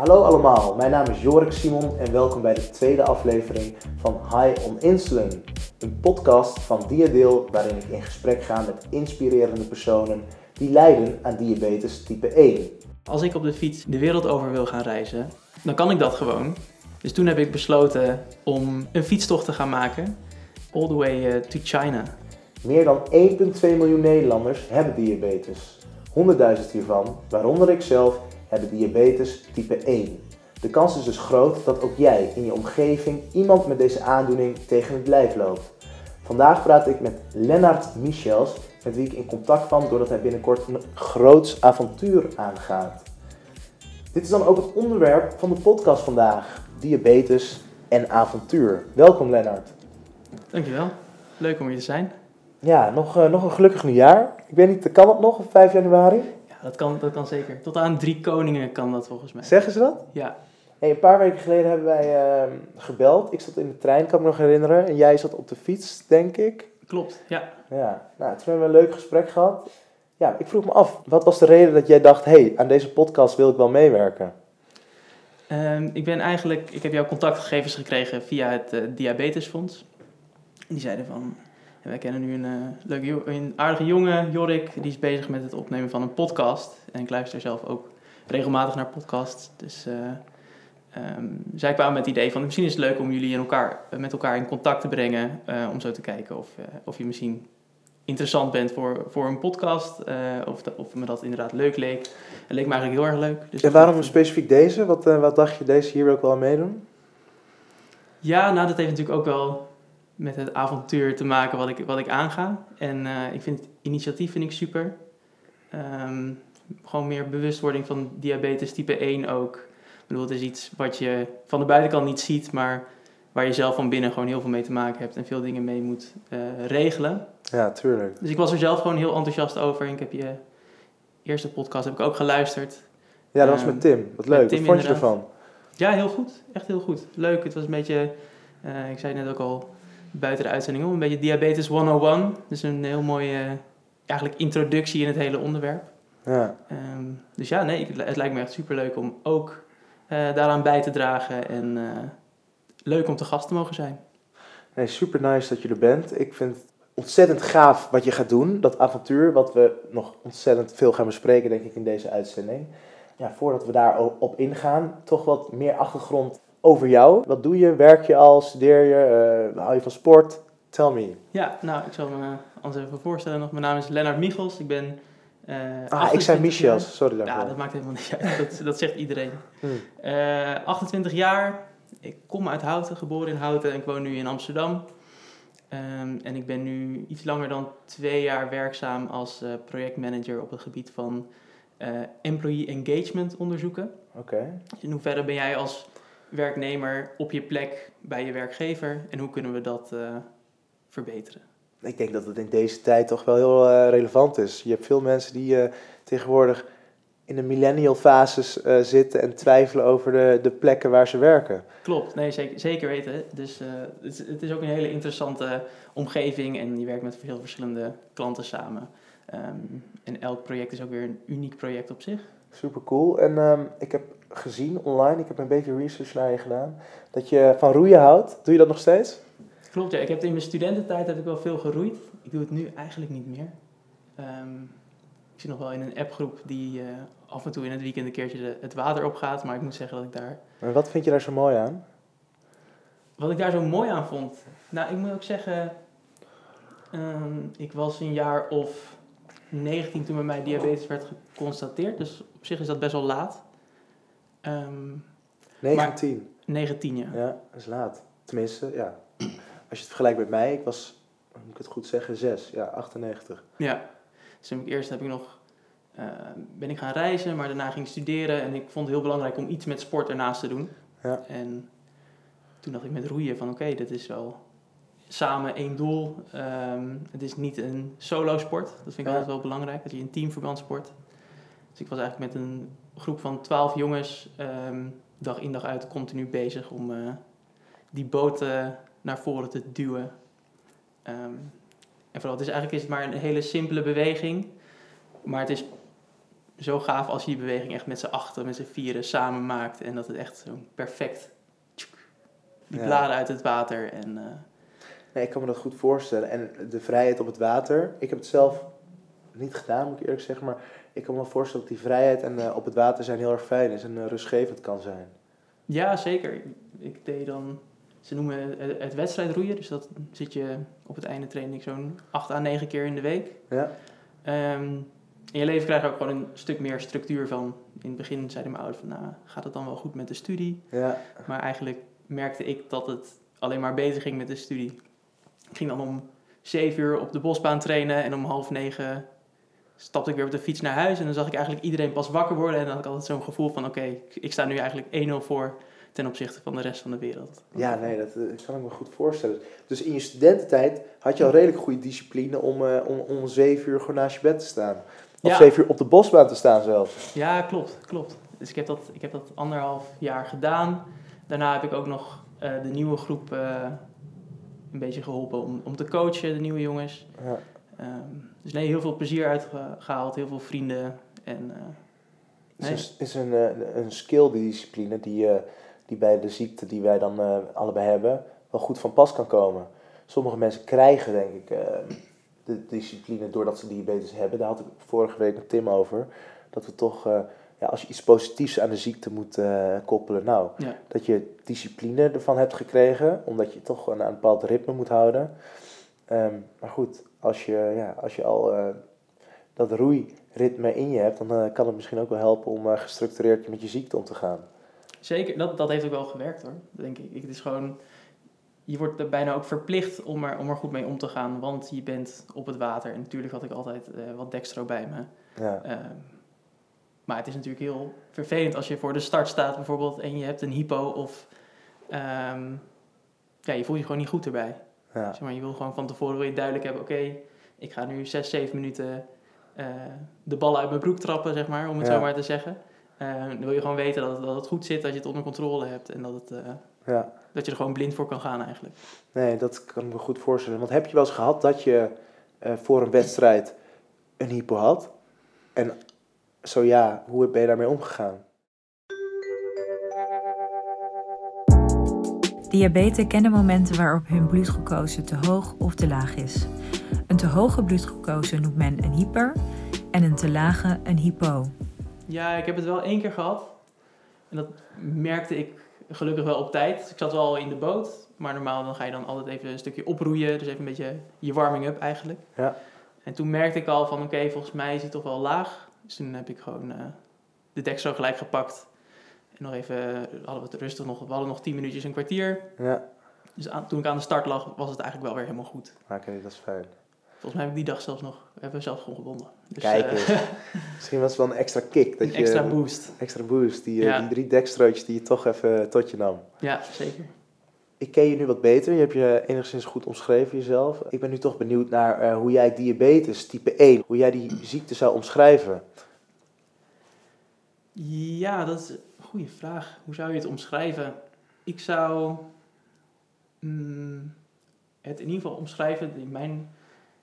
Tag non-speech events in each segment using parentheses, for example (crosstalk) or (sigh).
Hallo allemaal, mijn naam is Jorik Simon en welkom bij de tweede aflevering van High on Insulin. Een podcast van Diadeel waarin ik in gesprek ga met inspirerende personen die lijden aan diabetes type 1. Als ik op de fiets de wereld over wil gaan reizen, dan kan ik dat gewoon. Dus toen heb ik besloten om een fietstocht te gaan maken, all the way eh, to China. Meer dan 1,2 miljoen Nederlanders hebben diabetes. 100.000 hiervan, waaronder ik zelf, hebben diabetes type 1. De kans is dus groot dat ook jij in je omgeving iemand met deze aandoening tegen het lijf loopt. Vandaag praat ik met Lennart Michels, met wie ik in contact kwam doordat hij binnenkort een groots avontuur aangaat. Dit is dan ook het onderwerp van de podcast vandaag: diabetes en avontuur. Welkom Lennart. Dankjewel. Leuk om hier te zijn. Ja, nog, uh, nog een gelukkig nieuwjaar. Ik weet niet, kan het nog op 5 januari? Dat kan, dat kan zeker. Tot aan drie koningen kan dat volgens mij. Zeggen ze dat? Ja. Hey, een paar weken geleden hebben wij uh, gebeld. Ik zat in de trein, kan ik me nog herinneren. En jij zat op de fiets, denk ik. Klopt, ja. Ja, nou, toen hebben we een leuk gesprek gehad. Ja, ik vroeg me af, wat was de reden dat jij dacht, hé, hey, aan deze podcast wil ik wel meewerken? Um, ik ben eigenlijk, ik heb jouw contactgegevens gekregen via het uh, Diabetesfonds. Die zeiden van, wij kennen nu een, uh, leuke, een aardige jongen, Jorik, die is bezig met het opnemen van een podcast. En ik luister zelf ook regelmatig naar podcasts. Dus uh, um, zij kwamen met het idee van, misschien is het leuk om jullie in elkaar, met elkaar in contact te brengen. om zo te kijken of, of je misschien interessant bent voor, voor een podcast. Uh, of, de, of me dat inderdaad leuk leek. Het leek me eigenlijk heel erg leuk. Dus en waarom specifiek deze? Wat, uh, wat dacht je, deze hier wil ik wel aan meedoen? Ja, nou dat heeft natuurlijk ook wel met het avontuur te maken wat ik, wat ik aanga. En uh, ik vind het initiatief vind ik super. Um, gewoon meer bewustwording van diabetes type 1 ook. Ik bedoel, het is iets wat je van de buitenkant niet ziet, maar waar je zelf van binnen gewoon heel veel mee te maken hebt en veel dingen mee moet uh, regelen. Ja, tuurlijk. Dus ik was er zelf gewoon heel enthousiast over. En ik heb je eerste podcast heb ik ook geluisterd. Ja, dat was met Tim. Wat leuk. Tim Wat vond je ervan? Ja, heel goed. Echt heel goed. Leuk. Het was een beetje, uh, ik zei het net ook al buiten de uitzending om, een beetje diabetes 101. Dus een heel mooie, uh, eigenlijk introductie in het hele onderwerp. Ja. Um, dus ja, nee, het, lijkt me echt super leuk om ook uh, daaraan bij te dragen en leuk om te gast te mogen zijn. Nee, super nice dat je er bent. Ik vind het ontzettend gaaf wat je gaat doen. Dat avontuur, wat we nog ontzettend veel gaan bespreken, denk ik, in deze uitzending. Ja, voordat we daarop ingaan, toch wat meer achtergrond over jou. Wat doe je? Werk je al? Studeer je? Uh, hou je van sport? Tell me. Ja, nou, ik zal me anders even voorstellen nog. Mijn naam is Lennart Michels. Ik ben... Uh, ah, ik zei Michels. Sorry daarvoor. Ja, dat maakt helemaal niet uit. Dat, dat zegt iedereen. Hmm. Uh, 28 jaar, ik kom uit Houten, geboren in Houten en ik woon nu in Amsterdam. Um, en ik ben nu iets langer dan twee jaar werkzaam als uh, projectmanager op het gebied van uh, employee engagement onderzoeken. Oké. Okay. Dus in hoeverre ben jij als werknemer op je plek bij je werkgever en hoe kunnen we dat uh, verbeteren? Ik denk dat het in deze tijd toch wel heel relevant is. Je hebt veel mensen die tegenwoordig in de millennial fases zitten en twijfelen over de, de plekken waar ze werken. Klopt, nee, zeker, zeker weten. Dus het, het, is ook een hele interessante omgeving en je werkt met veel verschillende klanten samen. Um, en elk project is ook weer een uniek project op zich. Super cool. En um, ik heb gezien online, ik heb een beetje research naar je gedaan, dat je van roeien houdt. Doe je dat nog steeds? Klopt, ja. Ik heb in mijn studententijd heb ik wel veel geroeid. Ik doe het nu eigenlijk niet meer. Um, ik zit nog wel in een appgroep die uh, af en toe in het weekend een keertje de, het water opgaat. Maar ik moet zeggen dat ik daar... Maar wat vind je daar zo mooi aan? Wat ik daar zo mooi aan vond? Nou, ik moet ook zeggen... Um, ik was een jaar of 19 toen bij mij diabetes werd geconstateerd. Dus op zich is dat best wel laat. Um, 19? 19, ja. Ja, dat is laat. Tenminste, ja. Als je het vergelijkt met mij, ik was, moet ik het goed zeggen, 6. Ja, 98. Ja. Dus heb ik eerst heb ik nog, uh, ben ik gaan reizen, maar daarna ging ik studeren. En ik vond het heel belangrijk om iets met sport ernaast te doen. Ja. En toen dacht ik met roeien van oké, okay, dit is wel samen één doel. Um, het is niet een solo sport. Dat vind ik ja. altijd wel belangrijk, dat je in teamverband sport. Dus ik was eigenlijk met een groep van twaalf jongens um, dag in dag uit continu bezig om uh, die boot uh, naar voren te duwen. Um, en vooral, het is eigenlijk is het maar een hele simpele beweging. Maar het is zo gaaf als je die beweging echt met z'n achter, met z'n vieren samen maakt. En dat het echt zo'n perfect... Die Ja. bladen uit het water en... eh, Nee, ik kan me dat goed voorstellen. En de vrijheid op het water, ik heb het zelf niet gedaan, moet ik eerlijk zeggen. Maar ik kan me voorstellen dat die vrijheid en eh, op het water zijn heel erg fijn is en eh, rustgevend kan zijn. Ja, zeker. Ik deed dan, ze noemen het, wedstrijdroeien, dus dat zit je op het einde train ik zo'n 8 à 9 keer in de week. Ja, Ehm, in je leven krijg je ook gewoon een stuk meer structuur van. In het begin zeiden mijn ouders van, nou, gaat het dan wel goed met de studie? ja, Maar eigenlijk merkte ik dat het alleen maar beter ging met de studie. Ik ging dan om 7 uur op de bosbaan trainen en om half negen stapte ik weer op de fiets naar huis. En dan zag ik eigenlijk iedereen pas wakker worden. En dan had ik altijd zo'n gevoel van, oké, ik- ik sta nu eigenlijk 1-0 voor ten opzichte van de rest van de wereld. ja nee, dat eh, kan ik me goed voorstellen. Dus in je studententijd had je al redelijk goede discipline om, eh, om, om zeven uur gewoon naast je bed te staan. Of Ja. zeven uur op de bosbaan te staan zelfs. Ja, klopt, klopt. Dus ik heb dat, ik heb dat anderhalf jaar gedaan. Daarna heb ik ook nog eh, de nieuwe groep een beetje geholpen om, om te coachen, de nieuwe jongens. Ja. Ehm, dus nee, heel veel plezier uitgehaald, heel veel vrienden. En, Het nee. is, een- is een, eh, een skill, die discipline, die, eh, die bij de ziekte die wij dan allebei hebben, wel goed van pas kan komen. Sommige mensen krijgen, denk ik, eh, de discipline doordat ze diabetes hebben. Daar had ik vorige week met Tim over. Dat we toch, ja, als je iets positiefs aan de ziekte moet koppelen, nou, Ja. dat je discipline ervan hebt gekregen, omdat je toch aan een bepaald ritme moet houden. Ehm, maar goed, als je, ja, als je al eh, dat roeiritme in je hebt, dan eh, kan het misschien ook wel helpen om eh, gestructureerd met je ziekte om te gaan. Zeker, dat, dat heeft ook wel gewerkt hoor, denk ik. ik. Het is gewoon, je wordt er bijna ook verplicht om er, om er goed mee om te gaan, want je bent op het water. En natuurlijk had ik altijd wat dextro bij me. Ja, Ehm, maar het is natuurlijk heel vervelend als je voor de start staat bijvoorbeeld en je hebt een hypo of ehm, ja, je voelt je gewoon niet goed erbij. Ja, Zeg maar, je wil gewoon van tevoren wil je duidelijk hebben, oké, ik ga nu 6, 7 minuten eh, de ballen uit mijn broek trappen, zeg maar, om het Ja. zo maar te zeggen. Eh, dan wil je gewoon weten dat het, dat het goed zit, dat je het onder controle hebt en dat, het, eh, ja. dat je er gewoon blind voor kan gaan eigenlijk. Nee, dat kan ik me goed voorstellen. Want heb je wel eens gehad dat je voor een wedstrijd een hypo had? En zo ja, hoe ben je daarmee omgegaan? Diabetes kennen momenten waarop hun bloedglucose te hoog of te laag is. Een te hoge bloedglucose noemt men een hyper en een te lage een hypo. Ja, ik heb het wel één keer gehad. En dat merkte ik gelukkig wel op tijd. Ik zat wel in de boot. Maar normaal dan ga je dan altijd even een stukje oproeien. Dus even een beetje je warming-up eigenlijk. Ja. En toen merkte ik al van oké, volgens mij is hij toch wel laag. Dus toen heb ik gewoon eh, de dextro gelijk gepakt. En nog even, hadden we het rustig nog, we hadden nog 10 minuutjes, een kwartier. Ja, Dus aan- toen ik aan de start lag, was het eigenlijk wel weer helemaal goed. oké, dat is fijn. Volgens mij heb ik die dag zelfs nog, hebben we zelfs gewoon gewonnen. Dus, Kijk eh, eens. (laughs) Misschien was het wel een extra kick. Dat een je, extra boost. Extra boost. Die, eh, Ja. die drie dekstrootjes die je toch even tot je nam. Ja, zeker. Ik ken je nu wat beter. Je hebt je enigszins goed omschreven jezelf. Ik ben nu toch benieuwd naar eh, hoe jij diabetes type 1, hoe jij die ziekte zou omschrijven. Ja, dat is goede vraag. Hoe zou je het omschrijven? Ik zou mm, het in ieder geval omschrijven. In mijn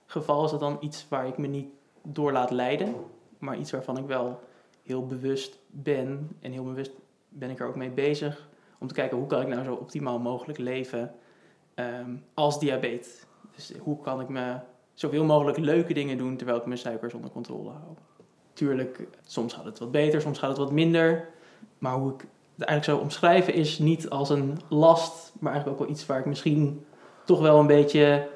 geval is dat dan iets waar ik me niet door laat leiden, maar iets waarvan ik wel heel bewust ben. En heel bewust ben ik er ook mee bezig om te kijken hoe kan ik nou zo optimaal mogelijk leven ehm, als diabetes. Dus hoe kan ik me zoveel mogelijk leuke dingen doen terwijl ik mijn suikers onder controle hou. Tuurlijk, soms gaat het wat beter, soms gaat het wat minder. Maar hoe ik het eigenlijk zou omschrijven is niet als een last, maar eigenlijk ook wel iets waar ik misschien toch wel een beetje,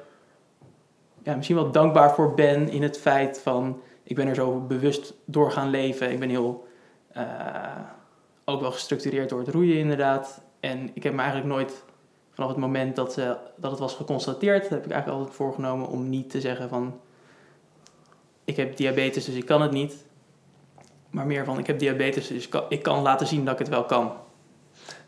ja, misschien wel dankbaar voor ben in het feit van, ik ben er zo bewust door gaan leven. Ik ben heel, eh, ook wel gestructureerd door het roeien inderdaad. En ik heb me eigenlijk nooit, vanaf het moment dat, ze, dat het was geconstateerd, heb ik eigenlijk altijd voorgenomen om niet te zeggen van, ik heb diabetes, dus ik kan het niet. Maar meer van, ik heb diabetes, dus ik kan, laten zien dat ik het wel kan.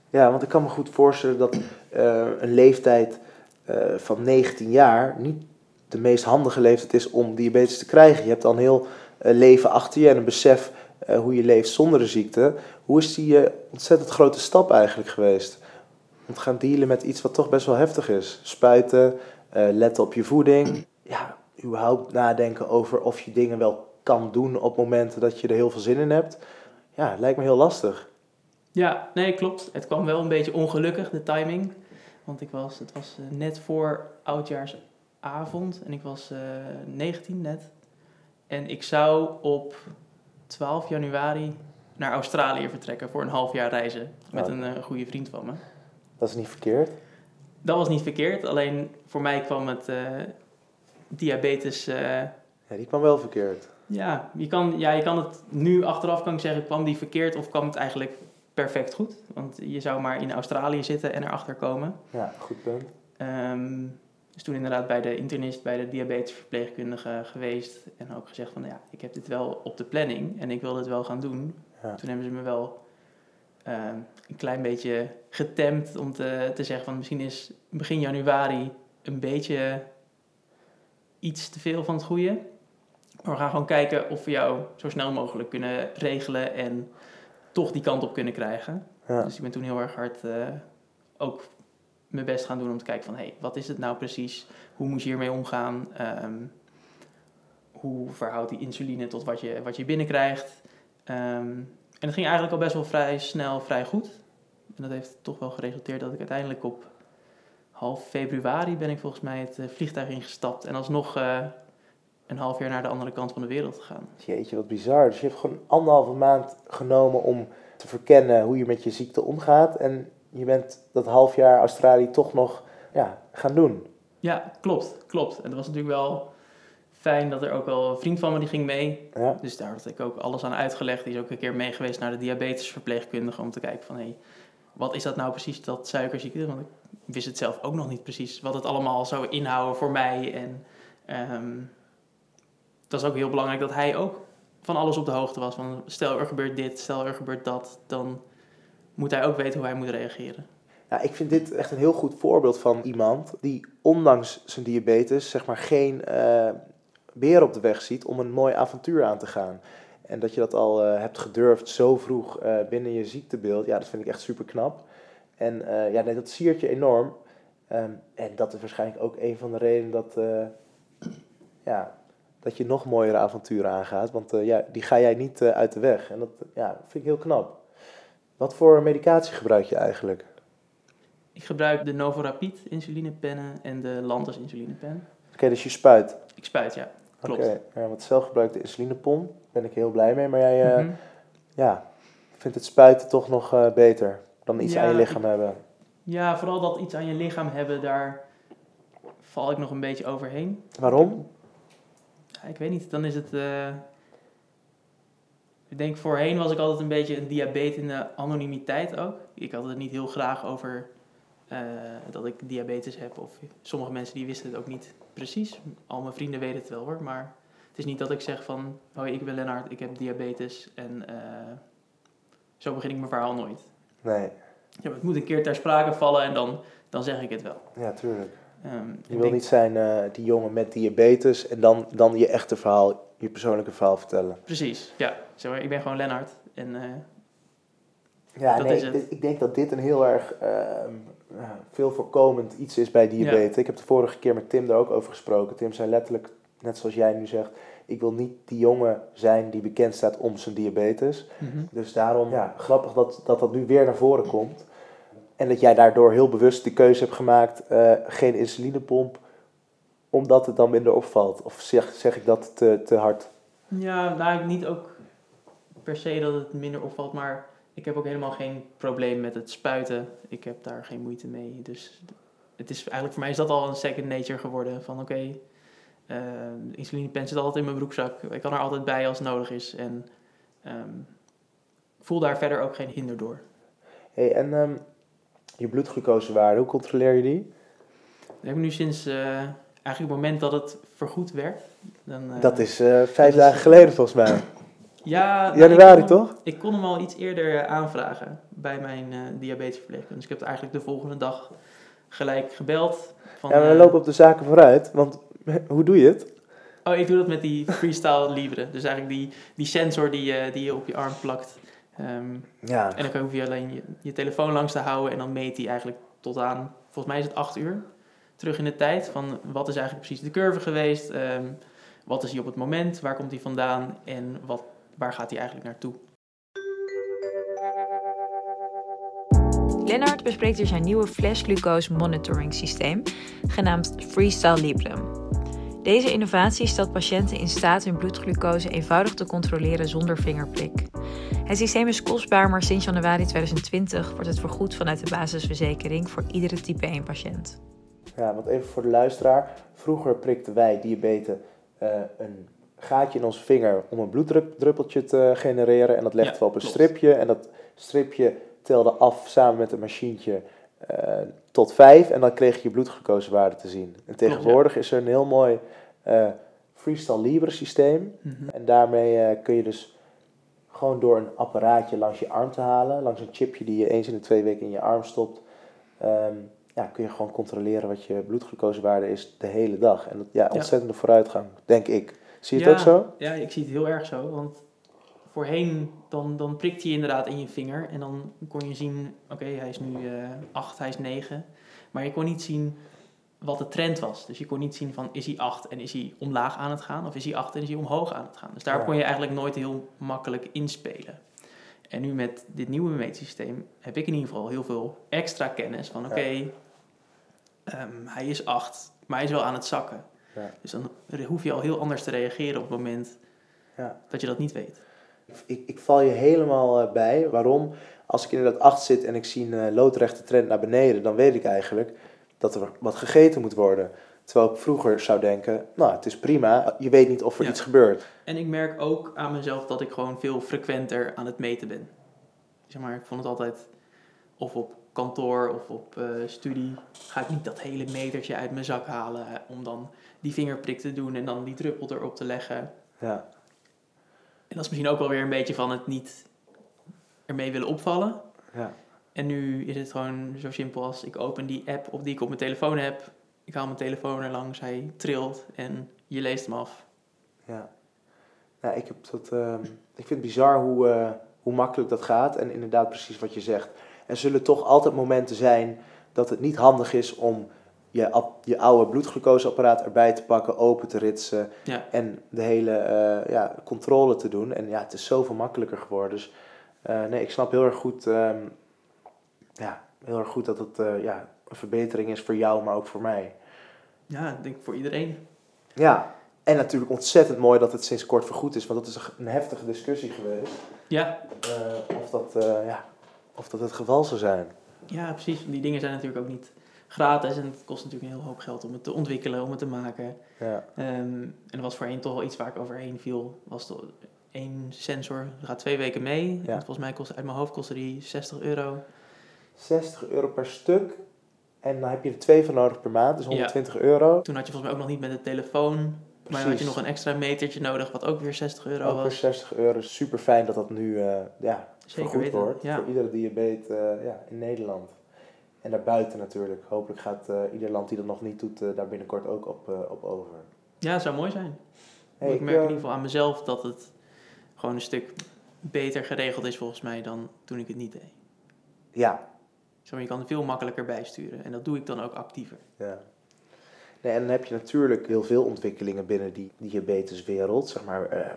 Ja, want ik kan me goed voorstellen dat eh, een leeftijd eh, van 19 jaar niet de meest handige leeftijd is om diabetes te krijgen. Je hebt dan een heel eh, leven achter je en een besef hoe je leeft zonder de ziekte. Hoe is die ontzettend grote stap eigenlijk geweest? Om te gaan dealen met iets wat toch best wel heftig is. Spuiten, letten op je voeding. Ja, überhaupt nadenken over of je dingen wel kan doen op momenten dat je er heel veel zin in hebt. Ja, het lijkt me heel lastig. Ja, nee, klopt. Het kwam wel een beetje ongelukkig, de timing. Want ik was, het was eh, net voor oudjaarsavond en ik was eh 19 net. En ik zou op 12 januari naar Australië vertrekken voor een half jaar reizen. Met Oh. een eh, goede vriend van me. Dat is niet verkeerd. Dat was niet verkeerd, alleen voor mij kwam het eh, diabetes. eh, Ja, die kwam wel verkeerd. Ja, je kan, ja, je kan het nu achteraf kan ik zeggen, kwam die verkeerd of kwam het eigenlijk perfect goed? Want je zou maar in Australië zitten en erachter komen. Ja, goed punt. Dus toen inderdaad bij de internist, bij de diabetesverpleegkundige geweest. En ook gezegd van, ja, ik heb dit wel op de planning en ik wil dit wel gaan doen. Ja. Toen hebben ze me wel ehm, een klein beetje getemd om te, te zeggen van, misschien is begin januari een beetje iets te veel van het goede. Maar we gaan gewoon kijken of we jou zo snel mogelijk kunnen regelen en toch die kant op kunnen krijgen. Ja. Dus ik ben toen heel erg hard eh, ook mijn best gaan doen om te kijken van... hé, hey, wat is het nou precies? Hoe moet je hiermee omgaan? Ehm, hoe verhoudt die insuline tot wat je, wat je binnenkrijgt? Ehm, en het ging eigenlijk al best wel vrij snel, vrij goed. En dat heeft toch wel geresulteerd dat ik uiteindelijk op half februari... ben ik volgens mij het eh, vliegtuig ingestapt. En alsnog eh, een half jaar naar de andere kant van de wereld gegaan. Jeetje, wat bizar. Dus je hebt gewoon anderhalve maand genomen om te verkennen hoe je met je ziekte omgaat. En je bent dat half jaar Australië toch nog ja, gaan doen. Ja, klopt, klopt. En dat was natuurlijk wel fijn dat er ook wel een vriend van me die ging mee. Ja, Dus daar had ik ook alles aan uitgelegd. Die is ook een keer mee geweest naar de diabetesverpleegkundige om te kijken van hé, hey, wat is dat nou precies, dat suikerziekte? Want ik wist het zelf ook nog niet precies wat het allemaal zou inhouden voor mij. En ehm het was ook heel belangrijk dat hij ook van alles op de hoogte was. Van stel er gebeurt dit, stel er gebeurt dat, dan moet hij ook weten hoe hij moet reageren. Ja, ik vind dit echt een heel goed voorbeeld van iemand die ondanks zijn diabetes zeg maar geen eh beer op de weg ziet om een mooi avontuur aan te gaan. En dat je dat al eh, hebt gedurfd zo vroeg eh, binnen je ziektebeeld, ja, dat vind ik echt super knap. En ja, dat siert je enorm. Ehm, en dat is waarschijnlijk ook een van de redenen dat, (clears throat) ja, dat je nog mooiere avonturen aangaat. Want eh, ja, die ga jij niet eh, uit de weg. En dat ja, vind ik heel knap. Wat voor medicatie gebruik je eigenlijk? Ik gebruik de Novorapid insulinepennen en de Lantus insulinepen. Oké, dus je spuit. Ik spuit, ja. Klopt. Oké, ja, want zelf gebruik ik de insulinepomp. Daar ben ik heel blij mee. Maar jij eh, Mhm. ja, vindt het spuiten toch nog beter dan iets Ja, aan je lichaam hebben. Ja, vooral dat iets aan je lichaam hebben, daar val ik nog een beetje overheen. Waarom? Ik weet niet, dan is het... eh, ik denk voorheen was ik altijd een beetje een diabetes in de anonimiteit ook. Ik had het niet heel graag over eh, dat ik diabetes heb. Of sommige mensen die wisten het ook niet precies. Al mijn vrienden weten het wel hoor, maar het is niet dat ik zeg van... Hoi, ik ben Lennart, ik heb diabetes en eh, zo begin ik mijn verhaal nooit. Nee, Ja, het moet een keer ter sprake vallen en dan, dan zeg ik het wel. ja, tuurlijk. Ehm, Je wil denk- niet zijn eh, die jongen met diabetes en dan, dan je echte verhaal, je persoonlijke verhaal vertellen. Precies, ja. Zo, ik ben gewoon Lennart. En eh, Ja, nee, ik, ik denk dat dit een heel erg ehm, ja, veel voorkomend iets is bij diabetes. Ik heb de vorige keer met Tim daar ook over gesproken. Tim zei letterlijk, net zoals jij nu zegt, ik wil niet die jongen zijn die bekend staat om zijn diabetes. Dus daarom, ja, grappig dat, dat dat nu weer naar voren komt. En dat jij daardoor heel bewust de keuze hebt gemaakt, eh, geen insulinepomp, omdat het dan minder opvalt. Of zeg, zeg ik dat te, te hard? Ja, nou, niet ook per se dat het minder opvalt, maar ik heb ook helemaal geen probleem met het spuiten. Ik heb daar geen moeite mee. Dus het is eigenlijk voor mij is dat al een second nature geworden. Van oké, eh, de insulinepen zit altijd in mijn broekzak. Ik kan er altijd bij als het nodig is. En ehm, ik voel daar verder ook geen hinder door. Hey, en ehm, je bloedglucosewaarde, hoe controleer je die? Dat heb ik nu sinds eh, eigenlijk het moment dat het vergoed werd. Dan, eh, dat is eh, vijf dat is- dagen geleden volgens mij. Ja, nou, Januari ik hem- toch? Ik kon hem al iets eerder aanvragen bij mijn diabetesverpleegkundige. Dus ik heb het eigenlijk de volgende dag gelijk gebeld. Van, Ja, maar we lopen op de zaken vooruit, want (laughs) hoe doe je het? Oh, ik doe dat met die Freestyle Libre. Dus eigenlijk die, die sensor die, die je op je arm plakt. Ehm, Ja, en dan kan je hoef je alleen je, je telefoon langs te houden. En dan meet hij eigenlijk tot aan, volgens mij is het 8 uur, terug in de tijd. Van wat is eigenlijk precies de curve geweest? Ehm, wat is hij op het moment, waar komt hij vandaan en wat, waar gaat hij eigenlijk naartoe. Lennart bespreekt hier zijn nieuwe flash glucose monitoring systeem, genaamd Freestyle Librem. Deze innovatie stelt patiënten in staat hun bloedglucose eenvoudig te controleren zonder vingerprik. Het systeem is kostbaar, maar sinds januari 2020 wordt het vergoed vanuit de basisverzekering voor iedere type 1 patiënt. Ja, want even voor de luisteraar. Vroeger prikten wij diabetes uh, een gaatje in onze vinger om een bloeddruppeltje te genereren. En dat legden Ja, we op een klopt. stripje. En dat stripje telde af samen met een machientje eh, tot vijf. En dan kreeg je je bloedglucosewaarde te zien. En tegenwoordig is er een heel mooi eh, Freestyle Libre systeem. Mhm. En daarmee eh, kun je dus gewoon door een apparaatje langs je arm te halen, langs een chipje die je eens in de twee weken in je arm stopt, ehm, ja, kun je gewoon controleren wat je bloedglucosewaarde is de hele dag. En dat, ja, ontzettende vooruitgang, denk ik. Zie je het ook zo? Ja, ik zie het heel erg zo. Want voorheen, dan, dan prikt hij inderdaad in je vinger. En dan kon je zien, oké, hij is nu eh 8, hij is 9. Maar je kon niet zien wat de trend was. Dus je kon niet zien van, is hij 8 en is hij omlaag aan het gaan? Of is hij 8 en is hij omhoog aan het gaan? Dus daar Ja. kon je eigenlijk nooit heel makkelijk inspelen. En nu met dit nieuwe meetsysteem heb ik in ieder geval heel veel extra kennis van, oké, ehm, hij is 8, maar hij is wel aan het zakken. Ja. Dus dan hoef je al heel anders te reageren op het moment Ja. dat je dat niet weet. Ik, ik val je helemaal eh, bij. Waarom? Als ik inderdaad acht zit en ik zie een eh, loodrechte trend naar beneden, dan weet ik eigenlijk dat er wat gegeten moet worden. Terwijl ik vroeger zou denken, nou, het is prima. Je weet niet of er Ja. iets gebeurt. En ik merk ook aan mezelf dat ik gewoon veel frequenter aan het meten ben. Zeg maar, ik vond het altijd, of op kantoor of op eh, studie, ga ik niet dat hele metertje uit mijn zak halen om dan die vingerprik te doen en dan die druppel erop te leggen. Ja, En dat is misschien ook wel weer een beetje van het niet ermee willen opvallen. ja. En nu is het gewoon zo simpel als ik open die app op die ik op mijn telefoon heb. Ik haal mijn telefoon er langs, hij trilt en je leest hem af. Ja, ja ik, heb dat, ehm, ik vind het bizar hoe, eh, hoe makkelijk dat gaat. En inderdaad, precies wat je zegt. Er zullen toch altijd momenten zijn dat het niet handig is om je, je oude bloedglucoseapparaat erbij te pakken, open te ritsen Ja. en de hele eh, ja, controle te doen. En ja, het is zoveel makkelijker geworden. Dus eh, nee, ik snap heel erg goed, ehm, ja, heel erg goed dat het eh, ja, een verbetering is voor jou, maar ook voor mij. Ja, ik denk voor iedereen. Ja, en natuurlijk ontzettend mooi dat het sinds kort vergoed is, want dat is een- heftige discussie geweest. Ja, eh, of, dat, eh, ja, of dat het geval zou zijn. Ja, precies. Die dingen zijn natuurlijk ook niet gratis en het kost natuurlijk een heel hoop geld om het te ontwikkelen, om het te maken. Ja, Ehm, en dat was voorheen toch wel iets waar ik overheen viel. Was toch één sensor, die gaat twee weken mee. Ja. En volgens mij kost uit mijn hoofd kostte die 60 euro. 60 euro per stuk. En dan heb je er twee van nodig per maand, dus Ja. 120 euro. Toen had je volgens mij ook nog niet met de telefoon. Maar dan had je Precies. nog een extra metertje nodig, wat ook weer 60 euro Ook was. 60 euro. Super fijn dat dat nu eh, ja, Zeker vergoed weten. wordt Ja. voor iedere diabetes eh, ja, in Nederland. En daarbuiten natuurlijk. Hopelijk gaat eh, ieder land die dat nog niet doet, daar binnenkort ook op, op over. Ja, het zou mooi zijn. Hey, ik merk in ieder geval aan mezelf dat het gewoon een stuk beter geregeld is volgens mij dan toen ik het niet deed. Ja, Maar, je kan veel makkelijker bijsturen. En dat doe ik dan ook actiever. Ja. Nee, en dan heb je natuurlijk heel veel ontwikkelingen binnen die diabeteswereld. Zeg maar, eh,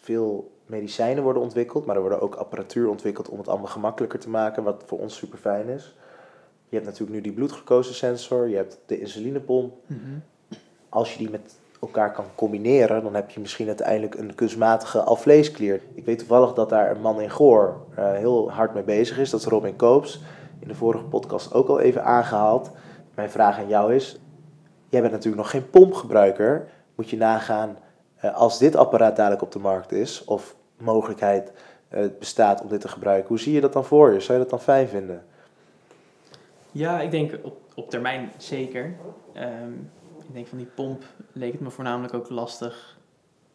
veel medicijnen worden ontwikkeld, maar er worden ook apparatuur ontwikkeld om het allemaal gemakkelijker te maken, wat voor ons super fijn is. Je hebt natuurlijk nu die bloedglucosesensor, je hebt de insulinepomp. Als je die met elkaar kan combineren, dan heb je misschien uiteindelijk een kunstmatige alvleesklier. Ik weet toevallig dat daar een man in Goor eh, heel hard mee bezig is. Dat is Robin Koops. In de vorige podcast ook al even aangehaald. Mijn vraag aan jou is: jij bent natuurlijk nog geen pompgebruiker. Moet je nagaan eh, als dit apparaat dadelijk op de markt is, of mogelijkheid eh, bestaat om dit te gebruiken. Hoe zie je dat dan voor je? Zou je dat dan fijn vinden? Ja, ik denk op, op termijn zeker. Ehm, ik denk van die pomp leek het me voornamelijk ook lastig.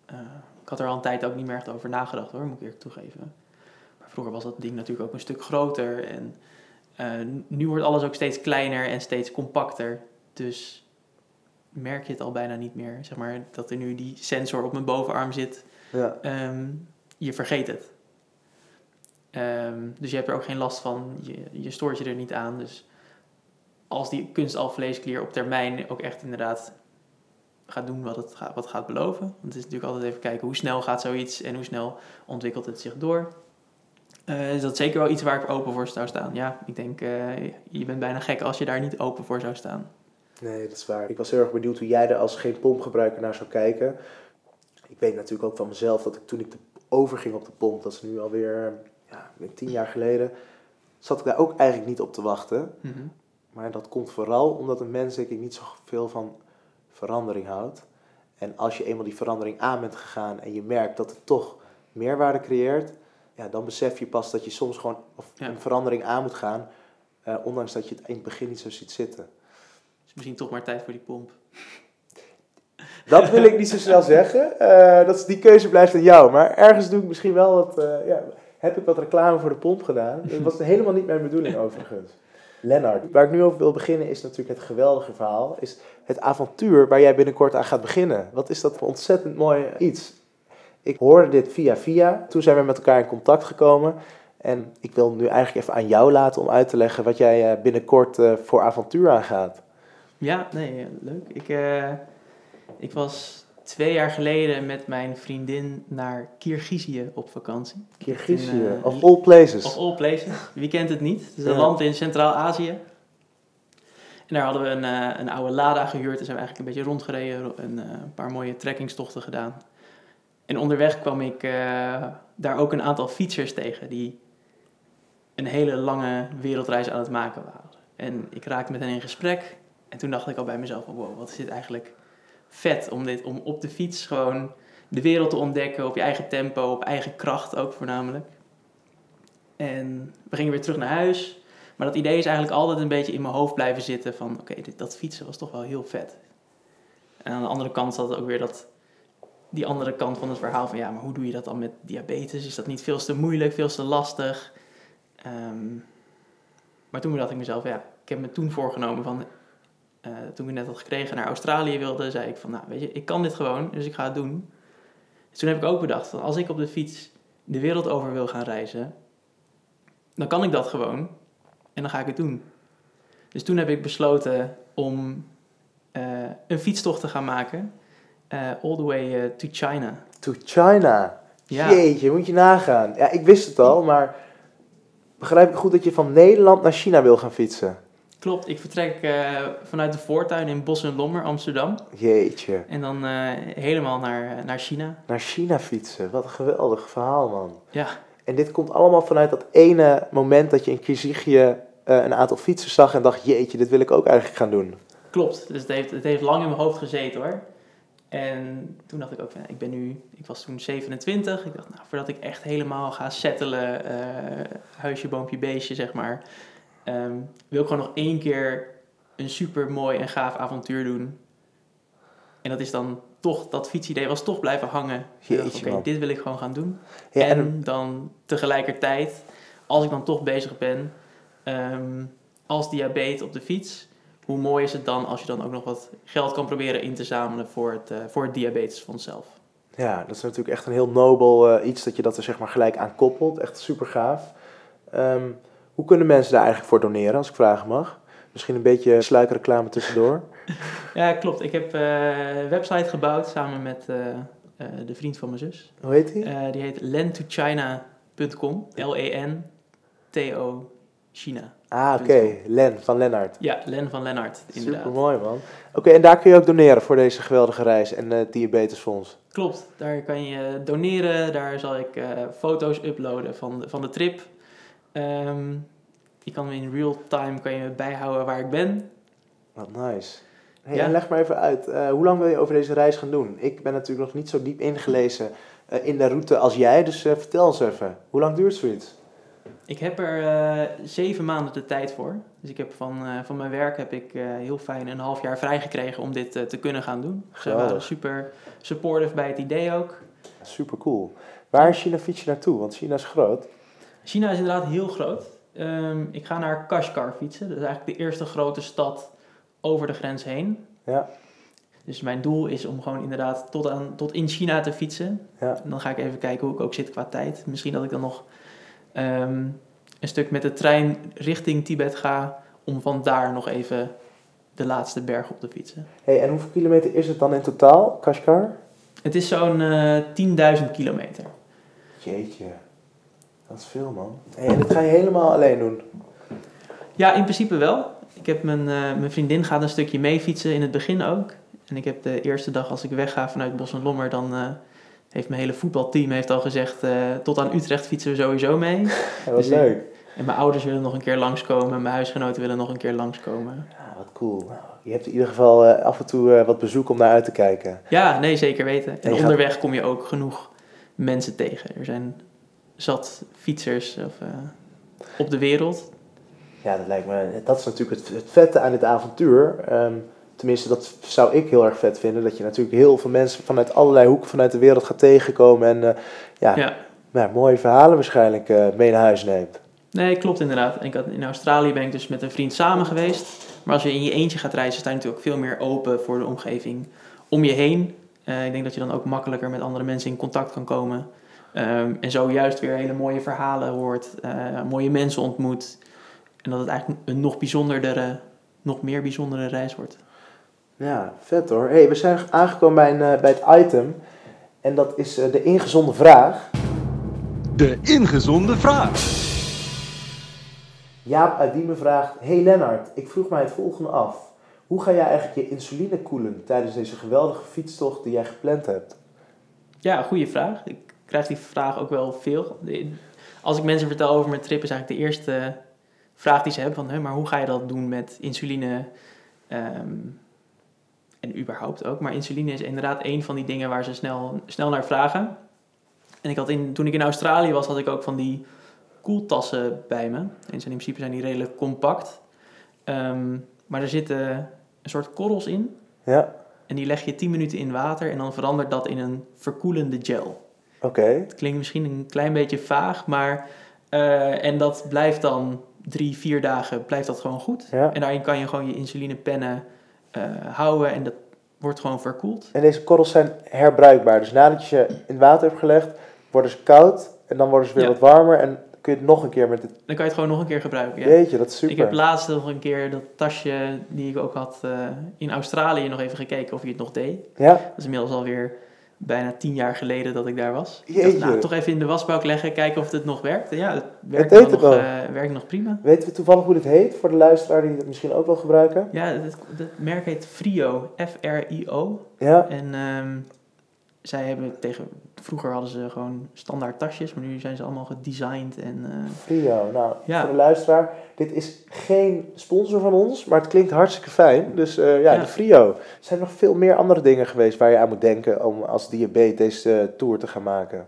Eh, ik had er al een tijd ook niet meer echt over nagedacht hoor, moet ik eerlijk toegeven. Maar vroeger was dat ding natuurlijk ook een stuk groter. En eh, nu wordt alles ook steeds kleiner en steeds compacter. Dus merk je het al bijna niet meer. Zeg maar dat er nu die sensor op mijn bovenarm zit. Ja. Ehm, je vergeet het. Ehm, dus je hebt er ook geen last van. Je, je stoort je er niet aan. Dus als die kunstalvleesklier op termijn ook echt inderdaad gaat doen wat het gaat, wat gaat beloven. Want het is natuurlijk altijd even kijken hoe snel gaat zoiets en hoe snel ontwikkelt het zich door. Uh, is dat zeker wel iets waar ik open voor zou staan? Ja, ik denk, uh, je bent bijna gek als je daar niet open voor zou staan. Nee, dat is waar. Ik was heel erg benieuwd hoe jij er als geen pompgebruiker naar zou kijken. Ik weet natuurlijk ook van mezelf dat ik toen ik de overging op de pomp, dat is nu alweer ja, tien jaar geleden, zat ik daar ook eigenlijk niet op te wachten. Mm -hmm. Maar dat komt vooral omdat een mens denk ik niet zoveel van verandering houdt. En als je eenmaal die verandering aan bent gegaan en je merkt dat het toch meerwaarde creëert, ja, dan besef je pas dat je soms gewoon een verandering aan moet gaan, uh, ondanks dat je het in het begin niet zo ziet zitten. Is misschien toch maar tijd voor die pomp. Dat wil ik niet zo snel (laughs) zeggen. Uh, dat, die keuze blijft aan jou. Maar ergens doe ik misschien wel wat. Uh, ja, heb ik wat reclame voor de pomp gedaan. Dat was helemaal niet mijn bedoeling (laughs) overigens. Lennart, waar ik nu over wil beginnen is natuurlijk het geweldige verhaal. Is het avontuur waar jij binnenkort aan gaat beginnen. Wat is dat voor ontzettend mooi iets. Ik hoorde dit via via. Toen zijn we met elkaar in contact gekomen. En ik wil nu eigenlijk even aan jou laten om uit te leggen wat jij eh, binnenkort voor avontuur aangaat. Ja, nee, leuk. Ik, uh, ik was twee jaar geleden met mijn vriendin naar Kirgizië op vakantie. Kirgizië, uh, of all places. Of all places. Wie kent het niet? Het is een ja. land in Centraal-Azië. En daar hadden we een, uh, een oude Lada gehuurd en zijn we eigenlijk een beetje rondgereden. En een paar mooie trekkingstochten gedaan. En onderweg kwam ik daar ook een aantal fietsers tegen die een hele lange wereldreis aan het maken waren. En ik raakte met hen in gesprek. En toen dacht ik al bij mezelf, wow, wat is dit eigenlijk vet om, dit, om op de fiets gewoon de wereld te ontdekken op je eigen tempo, op eigen kracht ook voornamelijk. En we gingen weer terug naar huis. Maar dat idee is eigenlijk altijd een beetje in mijn hoofd blijven zitten van oké, dat fietsen was toch wel heel vet. En aan de andere kant zat ook weer dat, die andere kant van het verhaal van ja, maar hoe doe je dat dan met diabetes? Is dat niet veel te moeilijk, veel te lastig? Um, maar toen dacht ik mezelf, ja, ik heb me toen voorgenomen van uh, toen ik net had gekregen naar Australië wilde, zei ik van, nou weet je, ik kan dit gewoon, dus ik ga het doen. Dus toen heb ik ook bedacht, van, als ik op de fiets de wereld over wil gaan reizen, dan kan ik dat gewoon en dan ga ik het doen. Dus toen heb ik besloten om uh, een fietstocht te gaan maken, uh, all the way to China. To China? Ja. Jeetje, moet je nagaan. Ja, ik wist het al, maar begrijp ik goed dat je van Nederland naar China wil gaan fietsen? Klopt, ik vertrek uh, vanuit de voortuin in Bos en Lommer, Amsterdam. Jeetje. En dan helemaal naar, naar China. Naar China fietsen, wat een geweldig verhaal man. Ja. En dit komt allemaal vanuit dat ene moment dat je in Kirgizië uh, een aantal fietsers zag en dacht, jeetje, dit wil ik ook eigenlijk gaan doen. Klopt, dus het heeft, het heeft lang in mijn hoofd gezeten hoor. En toen dacht ik ook, ik ben nu, ik was toen 27. Ik dacht, nou, voordat ik echt helemaal ga settelen, huisje, boompje, beestje, zeg maar um, wil ik gewoon nog één keer een super mooi en gaaf avontuur doen. En dat is dan toch, dat fietsidee was toch blijven hangen. Oké, okay, dit wil ik gewoon gaan doen. Ja, en, en, dan tegelijkertijd, als ik dan toch bezig ben, um, als diabetes op de fiets, hoe mooi is het dan als je dan ook nog wat geld kan proberen in te zamelen voor het, uh, voor het diabetesfonds zelf. Ja, dat is natuurlijk echt een heel nobel uh, iets dat je dat er zeg maar gelijk aan koppelt. Echt super gaaf. Um, hoe kunnen mensen daar eigenlijk voor doneren, als ik vragen mag? Misschien een beetje sluikreclame tussendoor. (laughs) ja, klopt. Ik heb uh, een website gebouwd samen met de vriend van mijn zus. Hoe heet die? die heet lentochina.com. L-E-N-T-O China. Ah, oké. Okay. Len van Lennart. Ja, Len van Lennart, inderdaad. Super mooi, man. Oké, en daar kun je ook doneren voor deze geweldige reis en het Diabetesfonds. Klopt, daar kan je doneren. Daar zal ik foto's uploaden van de, van de trip. Um, je kan in real time kan je bijhouden waar ik ben. Wat nice. Hey, ja? leg maar even uit, uh, hoe lang wil je over deze reis gaan doen? Ik ben natuurlijk nog niet zo diep ingelezen in de route als jij, dus vertel eens even. Hoe lang duurt zoiets? Ik heb er zeven maanden de tijd voor. Dus ik heb van, van mijn werk heb ik heel fijn een half jaar vrijgekregen om dit te kunnen gaan doen. Ze waren super supportive bij het idee ook. Super cool. Waar is China fiets je naartoe? Want China is groot. China is inderdaad heel groot. Um, ik ga naar Kashgar fietsen. Dat is eigenlijk de eerste grote stad over de grens heen. Ja. Dus mijn doel is om gewoon inderdaad tot, aan, tot in China te fietsen. Ja. En dan ga ik even kijken hoe ik ook zit qua tijd. Misschien dat ik dan nog um, een stuk met de trein richting Tibet ga. Om van daar nog even de laatste berg op te fietsen. Hey, en hoeveel kilometer is het dan in totaal, Kashgar? Het is zo'n eh 10.000 kilometer. Jeetje, dat is veel man. Hey, en dit ga je helemaal alleen doen? Ja, in principe wel. Ik heb mijn, eh, mijn vriendin gaat een stukje mee fietsen in het begin ook. En ik heb de eerste dag als ik wegga vanuit Bos en Lommer, dan eh, heeft mijn hele voetbalteam heeft al gezegd, eh, tot aan Utrecht fietsen we sowieso mee. (laughs) Dat was Dus leuk. En mijn ouders willen nog een keer langskomen, en mijn huisgenoten willen nog een keer langskomen. Ja, wat cool. Je hebt in ieder geval eh, af en toe eh, wat bezoek om naar uit te kijken. Ja, nee, zeker weten. En En je gaat- onderweg kom je ook genoeg mensen tegen. Er zijn zat fietsers of, op de wereld. Ja, dat lijkt me. Dat is natuurlijk het, het vette aan dit avontuur. Ehm, tenminste, dat zou ik heel erg vet vinden. Dat je natuurlijk heel veel mensen vanuit allerlei hoeken vanuit de wereld gaat tegenkomen. En eh, ja, Ja. nou, mooie verhalen waarschijnlijk eh, mee naar huis neemt. Nee, klopt inderdaad. Ik had, in Australië ben ik dus met een vriend samen geweest. Maar als je in je eentje gaat reizen, sta je natuurlijk ook veel meer open voor de omgeving om je heen. Eh, ik denk dat je dan ook makkelijker met andere mensen in contact kan komen. Ehm, en zo juist weer hele mooie verhalen hoort, mooie mensen ontmoet. En dat het eigenlijk een nog bijzonderdere, nog meer bijzondere reis wordt. Ja, vet hoor. hey, we zijn aangekomen bij, een, eh, bij het item. En dat is eh, de ingezonde vraag. De ingezonde vraag. Jaap uit Diemen vraagt: Hey Lennart, ik vroeg mij het volgende af. Hoe ga jij eigenlijk je insuline koelen tijdens deze geweldige fietstocht die jij gepland hebt? Ja, goede vraag. Ik krijg die vraag ook wel veel. Als ik mensen vertel over mijn trip, is eigenlijk de eerste vraag die ze hebben van, "Hè, maar hoe ga je dat doen met insuline? Ehm, en überhaupt ook. Maar insuline is inderdaad een van die dingen waar ze snel, snel naar vragen. En ik had in, toen ik in Australië was, had ik ook van die koeltassen bij me. En in principe zijn die redelijk compact. Ehm, maar er zitten een soort korrels in. Ja, En die leg je 10 minuten in water en dan verandert dat in een verkoelende gel. oké. Het klinkt misschien een klein beetje vaag, maar... eh, en dat blijft dan drie, vier dagen blijft dat gewoon goed. Ja. En daarin kan je gewoon je insulinepennen eh houden en dat wordt gewoon verkoeld. En deze korrels zijn herbruikbaar. Dus nadat je ze in water hebt gelegd, worden ze koud. En dan worden ze weer Ja. wat warmer. En kun je het nog een keer met het... Dan kan je het gewoon nog een keer gebruiken. Ja. Jeetje, dat is super. Ik heb laatst nog een keer dat tasje die ik ook had eh, in Australië nog even gekeken of je het nog deed. Ja, Dat is inmiddels alweer bijna tien jaar geleden dat ik daar was. Ik dacht, nou, toch even in de wasbak leggen, kijken of het nog werkt. En ja, het werkt, het nog, eh, werkt nog prima. weten we toevallig hoe dit heet? Voor de luisteraar die het misschien ook wel gebruiken. Ja, het, het merk heet Frio, F-R-I-O. Ja, En ehm, zij hebben tegen... Vroeger hadden ze gewoon standaard tasjes, maar nu zijn ze allemaal gedesigned en... eh, Frio. Nou, Ja. voor de luisteraar. Dit is geen sponsor van ons, maar het klinkt hartstikke fijn. Dus eh, ja, Ja. de Frio. Er zijn nog veel meer andere dingen geweest waar je aan moet denken om als diabetes deze eh, tour te gaan maken.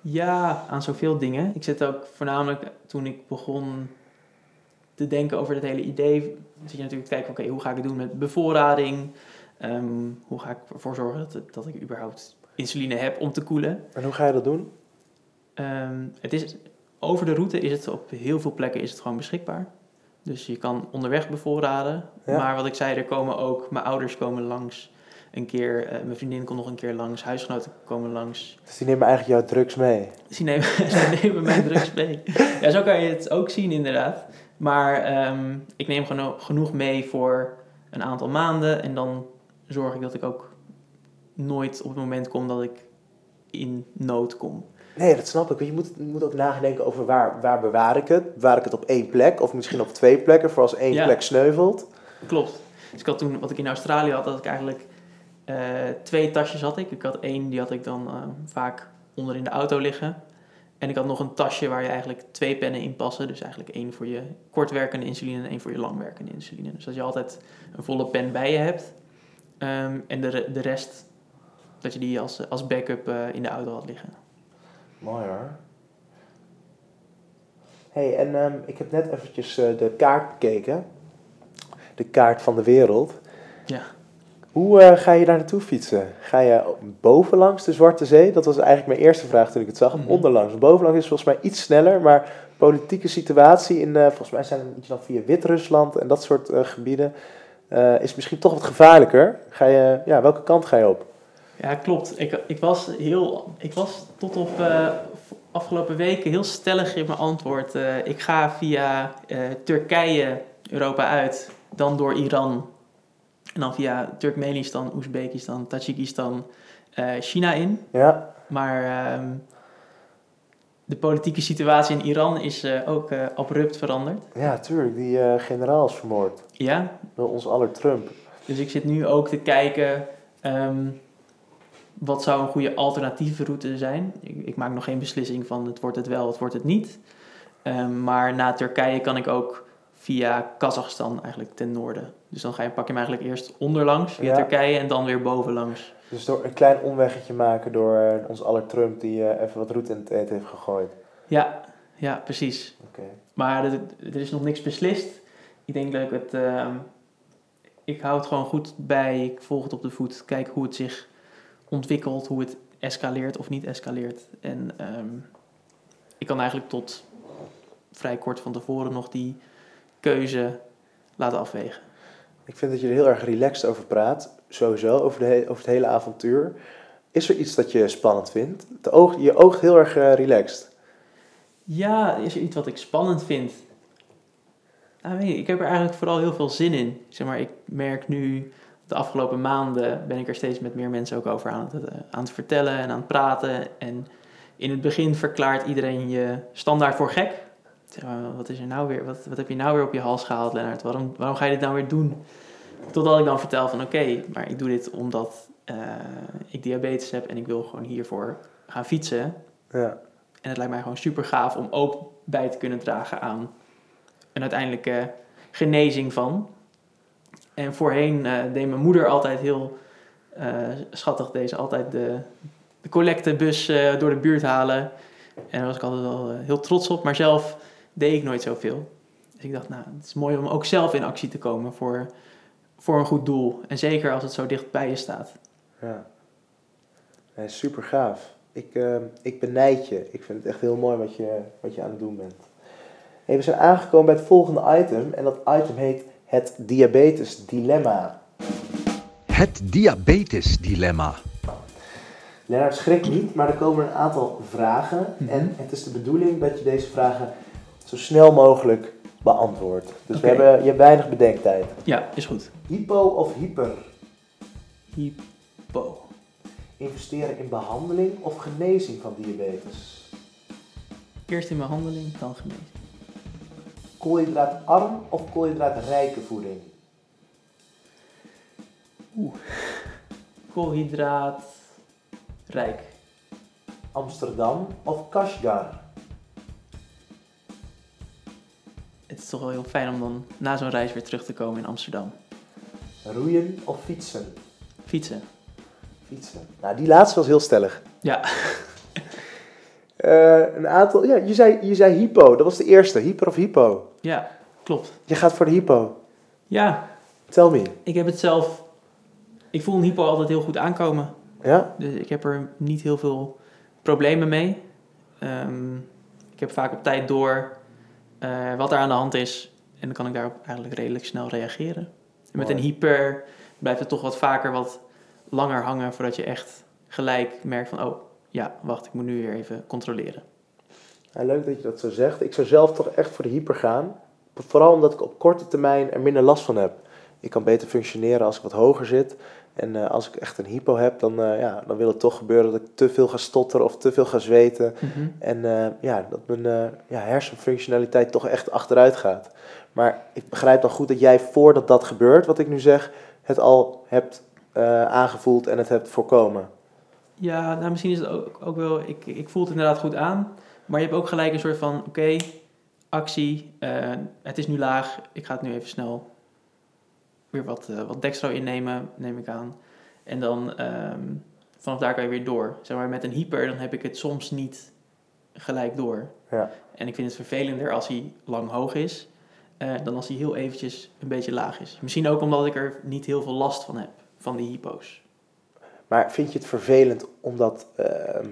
Ja, aan zoveel dingen. Ik zit ook voornamelijk toen ik begon te denken over dit hele idee. Zit je natuurlijk te kijken, oké, hoe ga ik het doen met bevoorrading? Ehm, hoe ga ik ervoor zorgen dat, dat ik überhaupt insuline heb om te koelen? En hoe ga je dat doen? Ehm, het is, over de route is het op heel veel plekken is het gewoon beschikbaar. Dus je kan onderweg bevoorraden. Ja. Maar wat ik zei, er komen ook, mijn ouders komen langs een keer. eh, mijn vriendin komt nog een keer langs. Huisgenoten komen langs. Dus die nemen eigenlijk jouw drugs mee. Dus die nemen, (laughs) die nemen mijn drugs mee. Ja, zo kan je het ook zien inderdaad. Maar ehm, ik neem geno- genoeg mee voor een aantal maanden. En dan zorg ik dat ik ook nooit op het moment kom dat ik in nood kom. Nee, dat snap ik. Want je moet, moet ook nadenken over waar, waar bewaar ik het. Bewaar ik het op één plek of misschien op twee plekken voor als één Ja. plek sneuvelt. Klopt. Dus ik had toen, wat ik in Australië had, dat ik eigenlijk eh, twee tasjes had ik. Ik had één, die had ik dan eh, vaak onder in de auto liggen. En ik had nog een tasje waar je eigenlijk twee pennen in passen. Dus eigenlijk één voor je kortwerkende insuline en één voor je langwerkende insuline. Dus dat je altijd een volle pen bij je hebt. Ehm, en de, de rest, dat je die als, als backup eh, in de auto had liggen. Mooi hoor. hey, en ehm, ik heb net eventjes eh, de kaart bekeken. De kaart van de wereld. Ja. Hoe eh, ga je daar naartoe fietsen? Ga je bovenlangs de Zwarte Zee? Dat was eigenlijk mijn eerste vraag toen ik het zag. Mhm. onderlangs? Bovenlangs is volgens mij iets sneller, maar politieke situatie in, eh, volgens mij zijn het iets dan via Wit-Rusland en dat soort eh, gebieden, eh, is misschien toch wat gevaarlijker. Ga je, ja, welke kant ga je op? Ja, klopt. Ik, ik, was heel, ik was tot op eh, afgelopen weken heel stellig in mijn antwoord. Eh, ik ga via Turkije Europa uit dan door Iran en dan via Turkmenistan, Oezbekistan, Tajikistan, China in. Ja, Maar ehm, de politieke situatie in Iran is eh, ook eh, abrupt veranderd. ja tuurlijk. Die eh, generaal is vermoord. Ja, Door ons aller Trump. dus ik zit nu ook te kijken ehm, wat zou een goede alternatieve route zijn. Ik, ik maak nog geen beslissing van het wordt het wel, het wordt het niet. Ehm, maar na Turkije kan ik ook via Kazachstan eigenlijk ten noorden. Dus dan ga je, pak je hem eigenlijk eerst onderlangs via Ja. Turkije en dan weer bovenlangs. Dus door een klein omweggetje maken door eh, ons aller Trump die eh, even wat roet in het eten heeft gegooid. Ja, ja, precies. Oké. Maar er, er is nog niks beslist. Ik denk dat ik het. ehm, ik hou het gewoon goed bij. Ik volg het op de voet. Kijk hoe het zich ontwikkelt. Hoe het escaleert of niet escaleert. En ehm, ik kan eigenlijk tot vrij kort van tevoren nog die keuze laten afwegen. Ik vind dat je er heel erg relaxed over praat. Sowieso, over, de over het hele avontuur. Is er iets dat je spannend vindt? De oog, je oogt heel erg eh, relaxed. Ja, is er iets wat ik spannend vind? Nou, weet je, ik heb er eigenlijk vooral heel veel zin in. Zeg maar, ik merk nu, de afgelopen maanden ben ik er steeds met meer mensen ook over aan het, eh, aan het vertellen en aan het praten. En in het begin verklaart iedereen je standaard voor gek. Zeg maar, wat is er nou weer, wat, wat heb je nou weer op je hals gehaald, Lennart? Waarom, waarom ga je dit nou weer doen? Totdat ik dan vertel van oké, maar ik doe dit omdat eh, ik diabetes heb en ik wil gewoon hiervoor gaan fietsen. Ja. En het lijkt mij gewoon super gaaf om ook bij te kunnen dragen aan een uiteindelijke genezing van. En voorheen eh, deed mijn moeder altijd heel eh, schattig deze altijd de, de collectebus door de buurt halen. En daar was ik altijd wel heel trots op, maar zelf deed ik nooit zoveel. Dus ik dacht, nou, het is mooi om ook zelf in actie te komen voor, voor een goed doel. En zeker als het zo dicht bij je staat. ja. Nee, super gaaf. Ik, eh, ik benijd je. Ik vind het echt heel mooi wat je, wat je aan het doen bent. Hey, we zijn aangekomen bij het volgende item. En dat item heet het diabetes dilemma. Het diabetesdilemma. Lennart, schrik niet, maar er komen een aantal vragen. Mhm. En het is de bedoeling dat je deze vragen zo snel mogelijk beantwoordt. Dus we hebben, je hebt weinig bedenktijd. Ja, is goed. Hypo of hyper? Hypo. Investeren in behandeling of genezing van diabetes? Eerst in behandeling, dan genezing. Koolhydraatarm of koolhydraatrijke voeding? (laughs) Koolhydraat rijk. Amsterdam of Kashgar? Het is toch wel heel fijn om dan na zo'n reis weer terug te komen in Amsterdam. Roeien of fietsen? Fietsen. Fietsen. Nou, die laatste was heel stellig. Ja, (laughs) Eh, een aantal, ja, je zei, je zei hypo. Dat was de eerste. Hyper of hypo? ja, klopt. Je gaat voor de hypo. Ja, Tell me. ik heb het zelf... Ik voel een hypo altijd heel goed aankomen. Ja? Dus ik heb er niet heel veel problemen mee. Ehm, ik heb vaak op tijd door eh, wat er aan de hand is. En dan kan ik daarop eigenlijk redelijk snel reageren. En met een hyper blijft het toch wat vaker wat langer hangen... voordat je echt gelijk merkt van... oh, ja, wacht, ik moet nu weer even controleren. Ja, leuk dat je dat zo zegt. Ik zou zelf toch echt voor de hyper gaan. Vooral omdat ik op korte termijn er minder last van heb. Ik kan beter functioneren als ik wat hoger zit. En eh, als ik echt een hypo heb, dan, eh, ja, dan wil het toch gebeuren dat ik te veel ga stotteren of te veel ga zweten. Mhm. En eh, ja, dat mijn ja, hersenfunctionaliteit toch echt achteruit gaat. Maar ik begrijp dan goed dat jij voordat dat gebeurt, wat ik nu zeg, het al hebt aangevoeld en het hebt voorkomen. Ja, nou misschien is het ook, ook wel... Ik, ik voel het inderdaad goed aan. Maar je hebt ook gelijk een soort van... Oké, actie. het is nu laag. Ik ga het nu even snel weer wat, eh, wat dextro innemen, neem ik aan. En dan ehm, vanaf daar kan je weer door. Zeg maar, met een hyper dan heb ik het soms niet gelijk door. Ja. En ik vind het vervelender als hij lang hoog is... eh, dan als hij heel eventjes een beetje laag is. Misschien ook omdat ik er niet heel veel last van heb, van die hypo's. Maar vind je het vervelend omdat, ehm,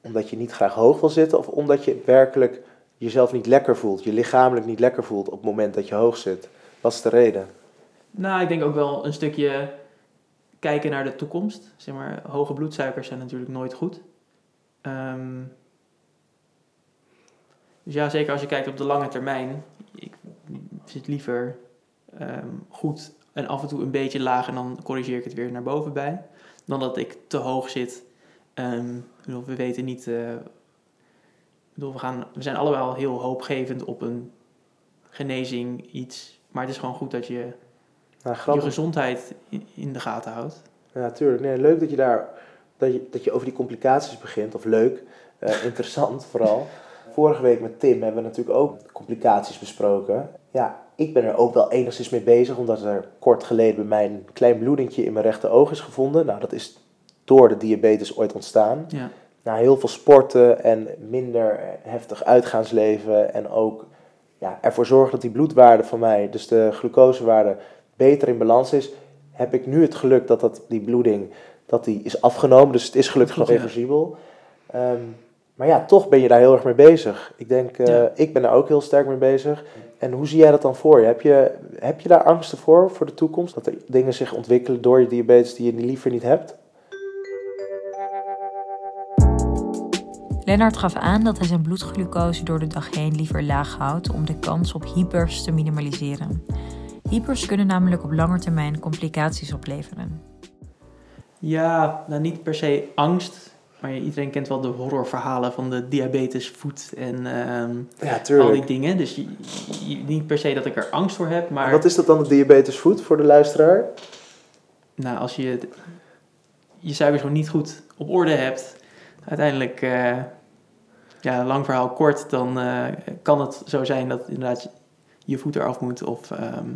omdat je niet graag hoog wil zitten? Of omdat je werkelijk jezelf niet lekker voelt, je lichamelijk niet lekker voelt op het moment dat je hoog zit? Wat is de reden? Nou, ik denk ook wel een stukje kijken naar de toekomst. Zeg maar, hoge bloedsuikers zijn natuurlijk nooit goed. Ehm, dus ja, zeker als je kijkt op de lange termijn. Ik zit liever ehm, goed en af en toe een beetje laag en dan corrigeer ik het weer naar boven bij. Dan dat ik te hoog zit. Bedoel, we weten niet. ik bedoel, we, gaan, we zijn allemaal heel hoopgevend op een genezing, iets. Maar het is gewoon goed dat je Nou, je gezondheid in, de gaten houdt. Ja, tuurlijk. Nee, leuk dat je daar dat je, dat je over die complicaties begint. Of leuk, eh, (laughs) interessant vooral. Vorige week met Tim hebben we natuurlijk ook complicaties besproken. Ja, ik ben er ook wel enigszins mee bezig, omdat er kort geleden bij mij een klein bloedingje in mijn rechter oog is gevonden. Nou, dat is door de diabetes ooit ontstaan. Ja. Na heel veel sporten en minder heftig uitgaansleven en ook ja, ervoor zorgen dat die bloedwaarde van mij, dus de glucosewaarde, beter in balans is, heb ik nu het geluk dat, dat die bloeding dat die is afgenomen. Dus het is gelukkig nog reversibel. Ehm, maar ja, toch ben je daar heel erg mee bezig. Ik denk, eh, Ja. ik ben daar ook heel sterk mee bezig. En hoe zie jij dat dan voor je? Heb je, heb je daar angsten voor, voor de toekomst? Dat er dingen zich ontwikkelen door je diabetes die je liever niet hebt? Lennart gaf aan dat hij zijn bloedglucose door de dag heen liever laag houdt om de kans op hypers te minimaliseren. Kunnen namelijk op lange termijn complicaties opleveren. Ja, nou niet per se angst. Maar iedereen kent wel de horrorverhalen van de diabetesvoet en ehm, Ja, al die dingen. Dus je- je- niet per se dat ik er angst voor heb, maar Wat is dat dan, de diabetesvoet, voor de luisteraar? nou, als je je suikers gewoon niet goed op orde hebt, uiteindelijk, eh, ja, lang verhaal kort, dan eh, kan het zo zijn dat inderdaad je voet eraf moet of ehm,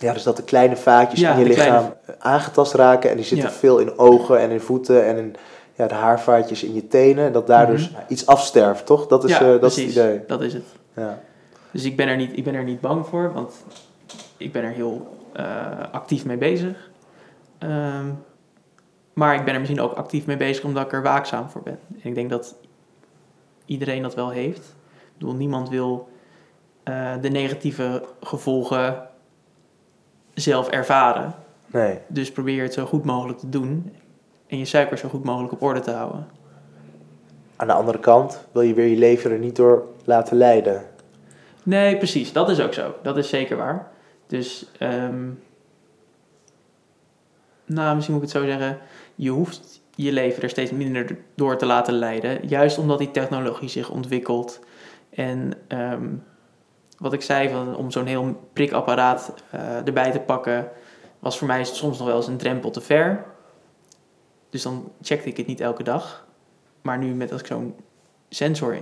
Ja, dus dat de kleine vaatjes Ja, in je lichaam kleine- aangetast raken. En die zitten Ja. veel in ogen en in voeten en in ja, de haarvaatjes in je tenen. En dat daar Mhm. dus iets afsterft, toch? Dat is, ja, eh, dat is het idee. dat is het. Ja. Dus ik ben er niet, ik ben er niet bang voor, want ik ben er heel eh, actief mee bezig. Ehm, maar ik ben er misschien ook actief mee bezig omdat ik er waakzaam voor ben. En ik denk dat iedereen dat wel heeft. Ik bedoel, niemand wil eh, de negatieve gevolgen zelf ervaren. Nee. Dus probeer het zo goed mogelijk te doen en je suikers zo goed mogelijk op orde te houden. Aan de andere kant wil je weer je leven er niet door laten leiden. Nee, precies. Dat is ook zo. Dat is zeker waar. Dus, ehm, nou, misschien moet ik het zo zeggen. Je hoeft je leven er steeds minder door te laten leiden. Juist omdat die technologie zich ontwikkelt. En ehm, wat ik zei, van, om zo'n heel prikapparaat eh, erbij te pakken, was voor mij soms nog wel eens een drempel te ver. Dus dan checkte ik het niet elke dag. Maar nu met als ik zo'n sensor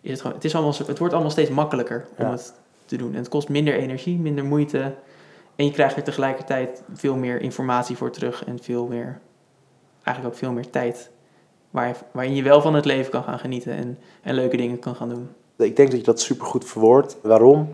is het gewoon, het, is allemaal, het wordt allemaal steeds makkelijker om Ja. het te doen. En het kost minder energie, minder moeite. En je krijgt er tegelijkertijd veel meer informatie voor terug en veel meer, eigenlijk ook veel meer tijd. Waar waarin je wel van het leven kan gaan genieten en, en leuke dingen kan gaan doen. Ik denk dat je dat supergoed verwoordt. Waarom?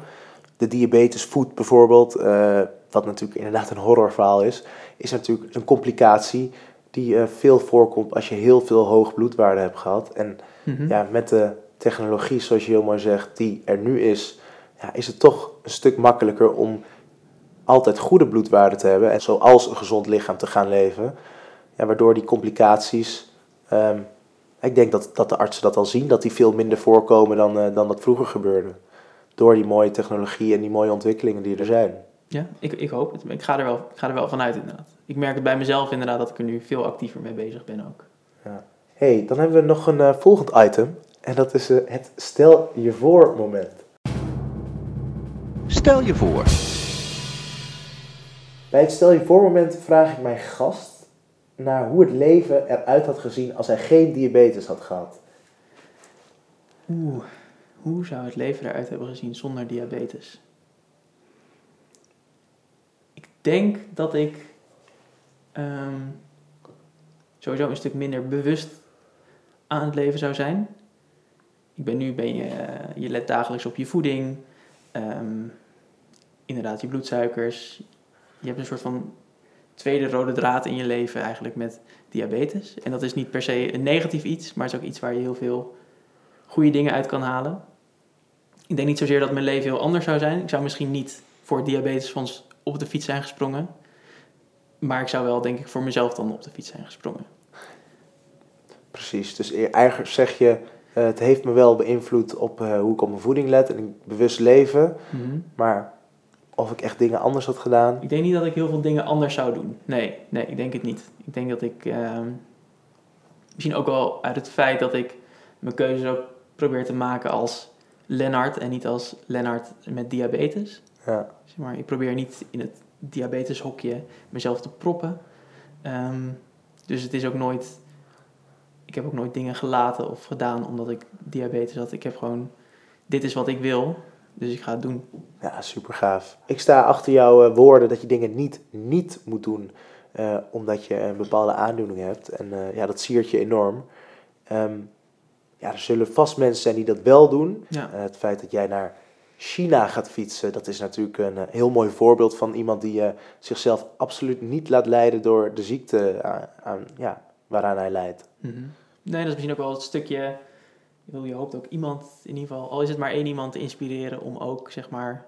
De diabetesvoet bijvoorbeeld, eh, wat natuurlijk inderdaad een horrorverhaal is, is natuurlijk een complicatie die eh, veel voorkomt als je heel veel hoge bloedwaarde hebt gehad. En Mhm. ja, met de technologie, zoals je heel mooi zegt, die er nu is, ja, is het toch een stuk makkelijker om altijd goede bloedwaarden te hebben en zoals een gezond lichaam te gaan leven. Ja, waardoor die complicaties, ehm, ik denk dat, dat de artsen dat al zien, dat die veel minder voorkomen dan, eh, dan dat vroeger gebeurde. Door die mooie technologie en die mooie ontwikkelingen die er zijn. Ja, ik, ik hoop het. Ik ga, er wel, ik ga er wel vanuit inderdaad. Ik merk het bij mezelf inderdaad dat ik er nu veel actiever mee bezig ben ook. hey, dan hebben we nog een eh, volgend item. En dat is eh, het stel je voor moment. Stel je voor. Bij het stel je voor moment vraag ik mijn gast naar hoe het leven eruit had gezien als hij geen diabetes had gehad. Oeh, hoe zou het leven eruit hebben gezien zonder diabetes? Ik denk dat ik ehm, sowieso een stuk minder bewust aan het leven zou zijn. Ik ben nu, ben je, eh, je let dagelijks op je voeding, ehm, inderdaad je bloedsuikers. Je hebt een soort van tweede rode draad in je leven eigenlijk met diabetes. En dat is niet per se een negatief iets, maar het is ook iets waar je heel veel goede dingen uit kan halen. Ik denk niet zozeer dat mijn leven heel anders zou zijn. Ik zou misschien niet voor het diabetesfonds op de fiets zijn gesprongen. Maar ik zou wel, denk ik, voor mezelf dan op de fiets zijn gesprongen. Precies, dus e- eigenlijk zeg je, eh, het heeft me wel beïnvloed op eh, hoe ik op mijn voeding let en ik bewust leven. Maar of ik echt dingen anders had gedaan. Ik denk niet dat ik heel veel dingen anders zou doen. Nee, nee, ik denk het niet. Ik denk dat ik ehm, misschien ook wel uit het feit dat ik mijn keuzes ook probeer te maken als Lennart en niet als Lennart met diabetes. Ja. Zeg maar, ik probeer niet in het diabeteshokje mezelf te proppen. Ehm, dus het is ook nooit. Ik heb ook nooit dingen gelaten of gedaan omdat ik diabetes had. Ik heb gewoon. Dit is wat ik wil, dus ik ga het doen. Ja, super gaaf. Ik sta achter jouw eh, woorden dat je dingen niet, niet moet doen eh, omdat je een bepaalde aandoening hebt. En eh, ja, dat siert je enorm. Ehm, ja, er zullen vast mensen zijn die dat wel doen. Ja. Het feit dat jij naar China gaat fietsen, dat is natuurlijk een heel mooi voorbeeld van iemand die zichzelf absoluut niet laat leiden door de ziekte aan, aan, ja, waaraan hij lijdt. Mhm. Nee, dat is misschien ook wel het stukje. Je hoopt ook iemand, in ieder geval, al is het maar één iemand, te inspireren om ook zeg maar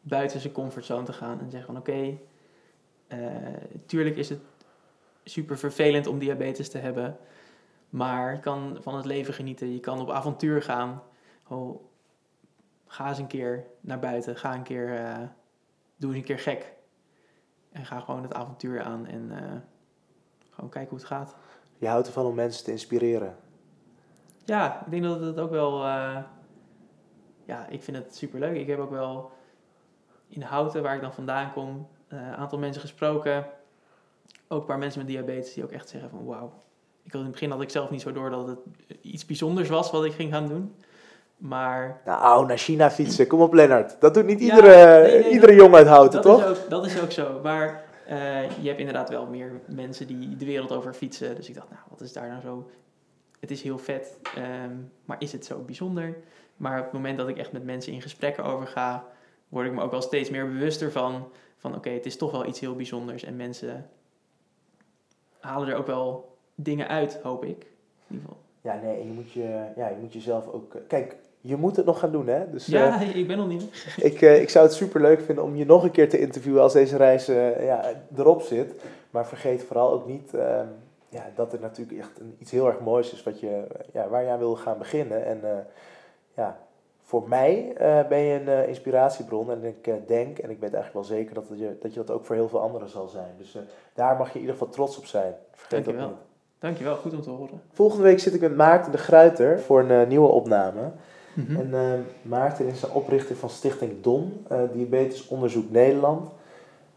buiten zijn comfortzone te gaan en zeggen van oké, eh, tuurlijk is het super vervelend om diabetes te hebben, maar je kan van het leven genieten, je kan op avontuur gaan. Oh, ga eens een keer naar buiten, ga een keer, eh, doe eens een keer gek. En ga gewoon het avontuur aan en eh, gewoon kijken hoe het gaat. Je houdt ervan om mensen te inspireren. Ja, ik denk dat het ook wel. eh, ja, ik vind het super leuk. Ik heb ook wel in Houten, waar ik dan vandaan kom, eh, een aantal mensen gesproken. Ook een paar mensen met diabetes die ook echt zeggen van wauw. Ik had in het begin had ik zelf niet zo door dat het iets bijzonders was wat ik ging gaan doen. Maar Nou, naar China fietsen. Kom op, Lennart. Dat doet niet Ja, iedere, nee, nee, iedere jongen uit Houten, dat toch? is, ook, dat is ook zo. Maar eh, je hebt inderdaad wel meer mensen die de wereld over fietsen. Dus ik dacht, nou, wat is daar nou zo... Het is heel vet, ehm, maar is het zo bijzonder? Maar op het moment dat ik echt met mensen in gesprekken over ga... word ik me ook wel steeds meer bewuster van... van oké, het is toch wel iets heel bijzonders. En mensen halen er ook wel dingen uit, hoop ik. In ieder geval. Ja, nee, en je moet, je, ja, je moet jezelf ook... eh, Kijk, je moet het nog gaan doen, hè? Dus, Ja, eh, (laughs) ik ben nog niet... ik, eh, ik zou het super leuk vinden om je nog een keer te interviewen als deze reis ja, erop zit. Maar vergeet vooral ook niet ehm, ja, dat er natuurlijk echt een, iets heel erg moois is wat je, ja, waar je aan wil gaan beginnen. En eh, ja, voor mij eh, ben je een eh, inspiratiebron. En ik denk, en ik weet eigenlijk wel zeker, dat, je, dat je dat ook voor heel veel anderen zal zijn. Dus daar mag je in ieder geval trots op zijn. Vergeet dat Dankjewel. niet. Dankjewel, goed om te horen. Volgende week zit ik met Maarten de Gruiter voor een nieuwe opname. Mhm. En Maarten is de oprichter van Stichting DON, Diabetes Onderzoek Nederland.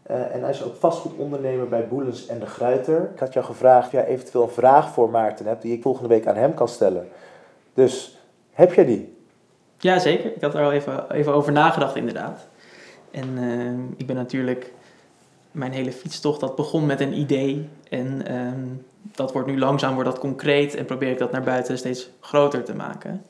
Eh, en hij is ook vastgoedondernemer bij Boelens en de Gruiter. Ik had jou gevraagd of jij eventueel een vraag voor Maarten hebt die ik volgende week aan hem kan stellen. Dus heb jij die? Ja, zeker. Ik had er al even, even over nagedacht, inderdaad. En ehm, ik ben natuurlijk... Mijn hele fietstocht, dat begon met een idee. En ehm, dat wordt nu langzaam wordt dat concreet. En probeer ik dat naar buiten steeds groter te maken.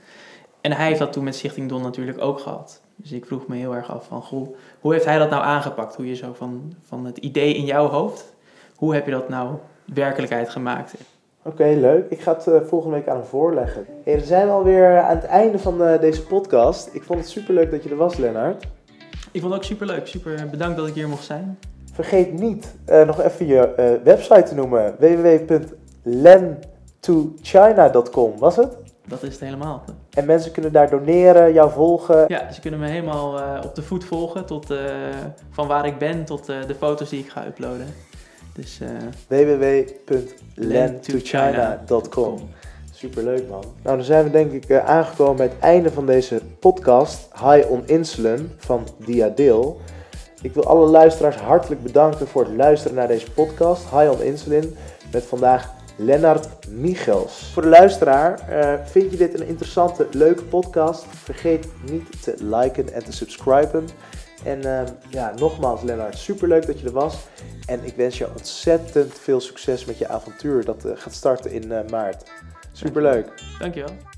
En hij heeft dat toen met Stichting Don natuurlijk ook gehad. Dus ik vroeg me heel erg af van... Goh, hoe heeft hij dat nou aangepakt? Hoe je zo van, van het idee in jouw hoofd... Hoe heb je dat nou werkelijkheid gemaakt? Oké, leuk. Ik ga het eh, volgende week aan hem voorleggen. Hey, dan zijn we alweer aan het einde van eh, deze podcast. Ik vond het superleuk dat je er was, Lennart. Ik vond het ook super leuk. Super bedankt dat ik hier mocht zijn. Vergeet niet eh, nog even je eh, website te noemen. www.len2china.com was het? Dat is het helemaal. En mensen kunnen daar doneren, jou volgen. Ja, ze kunnen me helemaal eh, op de voet volgen, tot, eh, van waar ik ben tot eh, de foto's die ik ga uploaden. Dus www.len2china.com Superleuk man. Nou, dan zijn we denk ik aangekomen bij het einde van deze podcast High on Insulin van Diadeel. Ik wil alle luisteraars hartelijk bedanken voor het luisteren naar deze podcast High on Insulin met vandaag Lennart Michels. Voor de luisteraar, eh, vind je dit een interessante, leuke podcast? Vergeet niet te liken en te subscriben. En eh, ja, nogmaals Lennart, superleuk dat je er was. En ik wens je ontzettend veel succes met je avontuur dat eh, gaat starten in eh, maart. Superleuk. dankjewel.